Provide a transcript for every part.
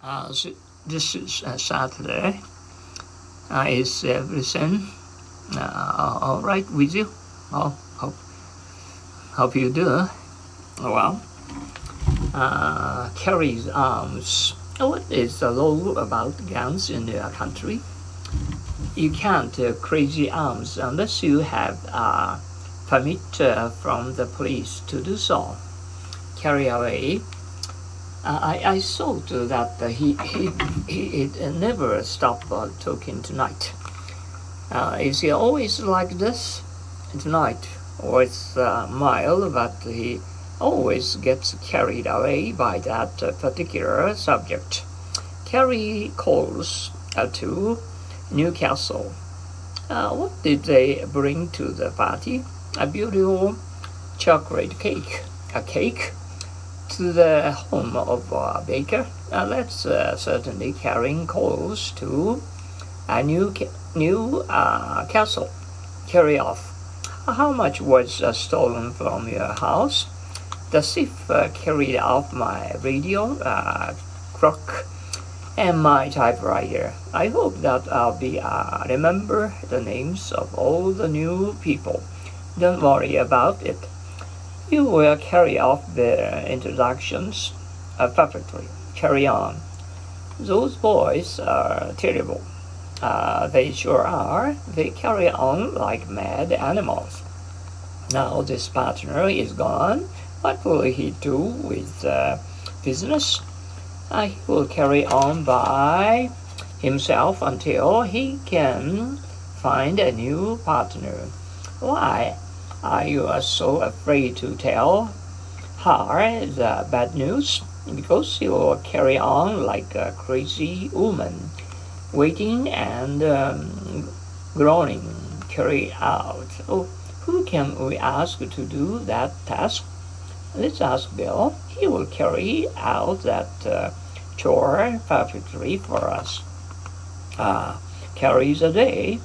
Uh, so this is uh, Saturday. Uh, is everything uh, all right with you? Oh, hope, hope you do. Well, uh, Kerry's arms. What is the law about guns in your country? You can't uh, crazy arms unless you have a permit uh, from the police to do so. Carry away uh, I, I saw that uh, he, he, he, he never stopped uh, talking tonight. Uh, is he always like this tonight? Or it's uh, mild, but he always gets carried away by that uh, particular subject. Carry calls to Newcastle. what did they bring to the party? A beautiful chocolate cake. A cake to the home of uh, Baker. That's uh, certainly carrying coals to a new ca- new uh, castle. Carry off. How much was uh, stolen from your house? The thief uh, carried off my radio, clock, and my typewriter. I hope that I'll be remember the names of all the new people. Don't worry about it. You will carry off the introductions uh, perfectly. Carry on. Those boys are terrible. Uh, they sure are. They carry on like mad animals. Now this partner is gone. What will he do with uh, business? Uh, he will carry on by himself until he can find a new partner. Why? Are you so afraid to tell her the bad news? Because you will carry on like a crazy woman, waiting and um, groaning, carry out. Oh, who can we ask to do that task? Let's ask Bill. He will carry out that uh, chore perfectly for us. Uh, carries a day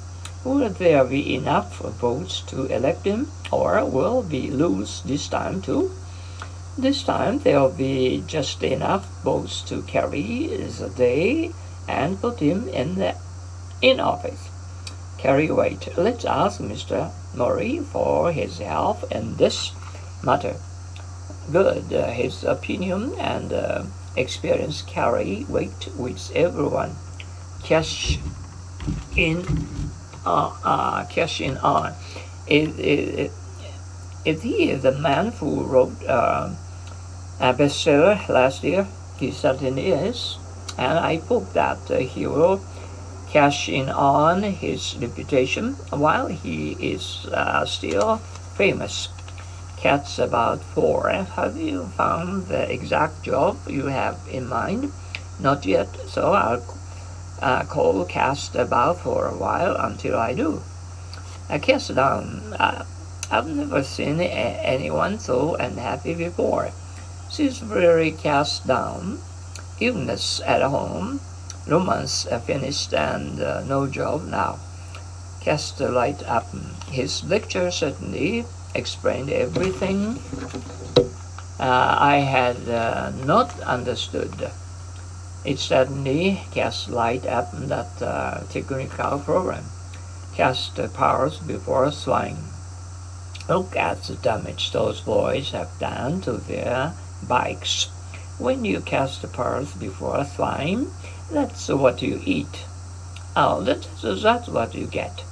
Will there be enough votes to elect him, or will we lose this time too? This time there'll be just enough votes to carry the day and put him in the in office. Carry weight. Let's ask Mr. Murray for his help in this matter. Good. Uh, his opinion and uh, experience carry weight with everyone. Cash in uh, uh, cashing on. Is, is, is he the man who wrote uh, a bestseller last year? He certainly is. And I hope that uh, he will cash in on his reputation while he is uh, still famous. Cat's about four. Have you found the exact job you have in mind? Not yet, so I'll uh, call cast about for a while until I do. I cast down. Uh, I've never seen a- anyone so unhappy before. She's very cast down. Illness at home. Romance uh, finished and uh, no job now. Cast the light up. His lecture certainly explained everything uh, I had uh, not understood. It suddenly cast light up that uh, technical program, cast the powers before swine. Look at the damage those boys have done to their bikes. When you cast the pearls before swine, that's what you eat. Oh, that's, that's what you get.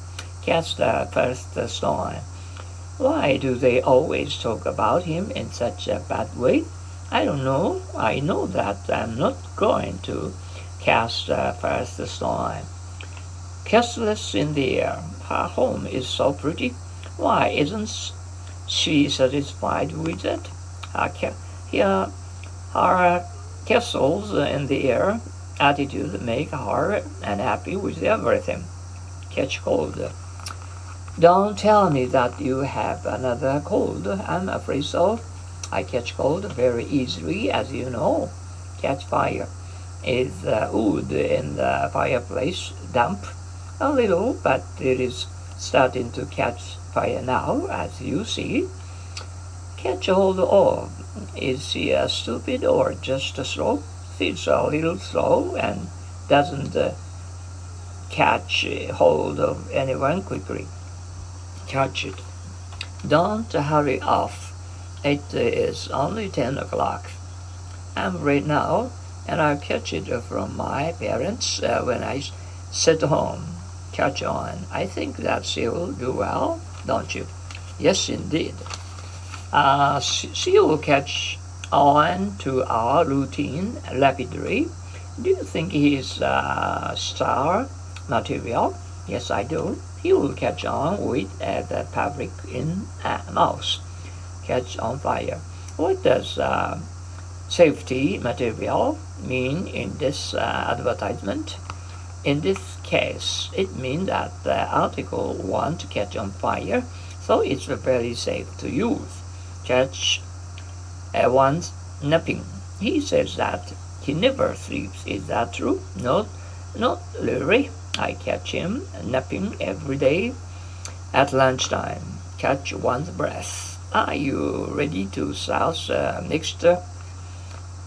Cast the first stone. Why do they always talk about him in such a bad way? I don't know. I know that I'm not going to cast uh, first stone. Castless in the air. Her home is so pretty. Why isn't she satisfied with it? Her, here, her castles in the air attitude make her unhappy with everything. Catch cold. Don't tell me that you have another cold. I'm afraid so. I catch cold very easily, as you know. Catch fire is uh, wood in the fireplace damp a little, but it is starting to catch fire now, as you see. Catch hold of. Is she uh, stupid or just slow? It's a little slow and doesn't uh, catch hold of anyone quickly. Catch it. Don't hurry off. It is only 10 o'clock. I'm ready now, and I'll catch it from my parents uh, when I sit home. Catch on. I think that she will do well, don't you? Yes, indeed. Uh, she will catch on to our routine rapidly. Do you think he is uh, star material? Yes, I do. He will catch on with uh, the public in a mouse. Catch on fire. What does uh, safety material mean in this uh, advertisement? In this case, it means that the article won't catch on fire, so it's very safe to use. Catch uh, one's napping. He says that he never sleeps. Is that true? No, not really. I catch him napping every day at lunchtime. Catch one's breath. Are you ready to start uh, next uh,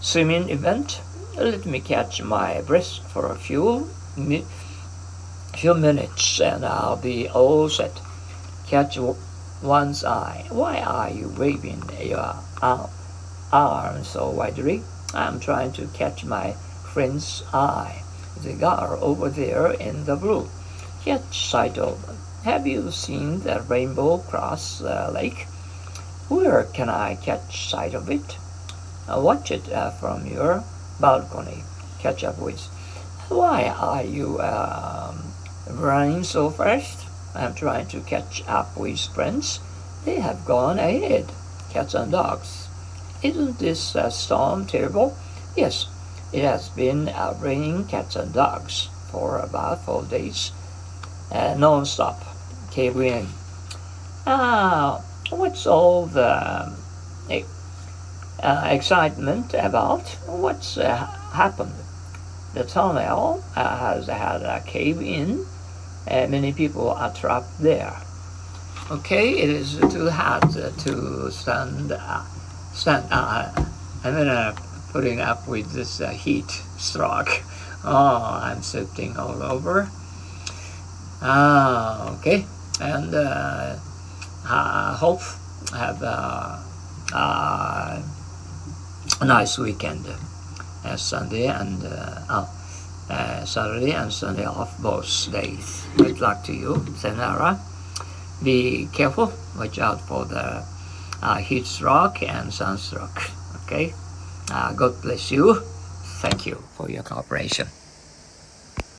swimming event? Let me catch my breath for a few mi- few minutes and I'll be all set. Catch one's eye. Why are you waving your arm? arm so widely. I'm trying to catch my friend's eye. The girl over there in the blue. Catch sight of. Have you seen the rainbow cross uh, lake? Where can I catch sight of it? Uh, watch it uh, from your balcony. Catch up with. Why are you um, running so fast? I'm trying to catch up with friends. They have gone ahead. Cats and dogs. Isn't this uh, storm terrible? Yes, it has been uh, raining cats and dogs for about four days, uh, non-stop. Cave in. Ah, what's all the uh, excitement about? What's uh, happened? The tunnel uh, has had a cave in. Uh, many people are trapped there. Okay, it is too hot to stand stand, uh, I'm gonna putting up with this uh, heat stroke. Oh, I'm sweating all over. Ah, okay. And uh, hope have a, nice weekend. Uh, Sunday and uh, uh, Saturday and Sunday off both days. Good luck to you, Senara. Be careful. Watch out for the uh, heat stroke and sunstroke. Okay, uh, God bless you. Thank you for your cooperation.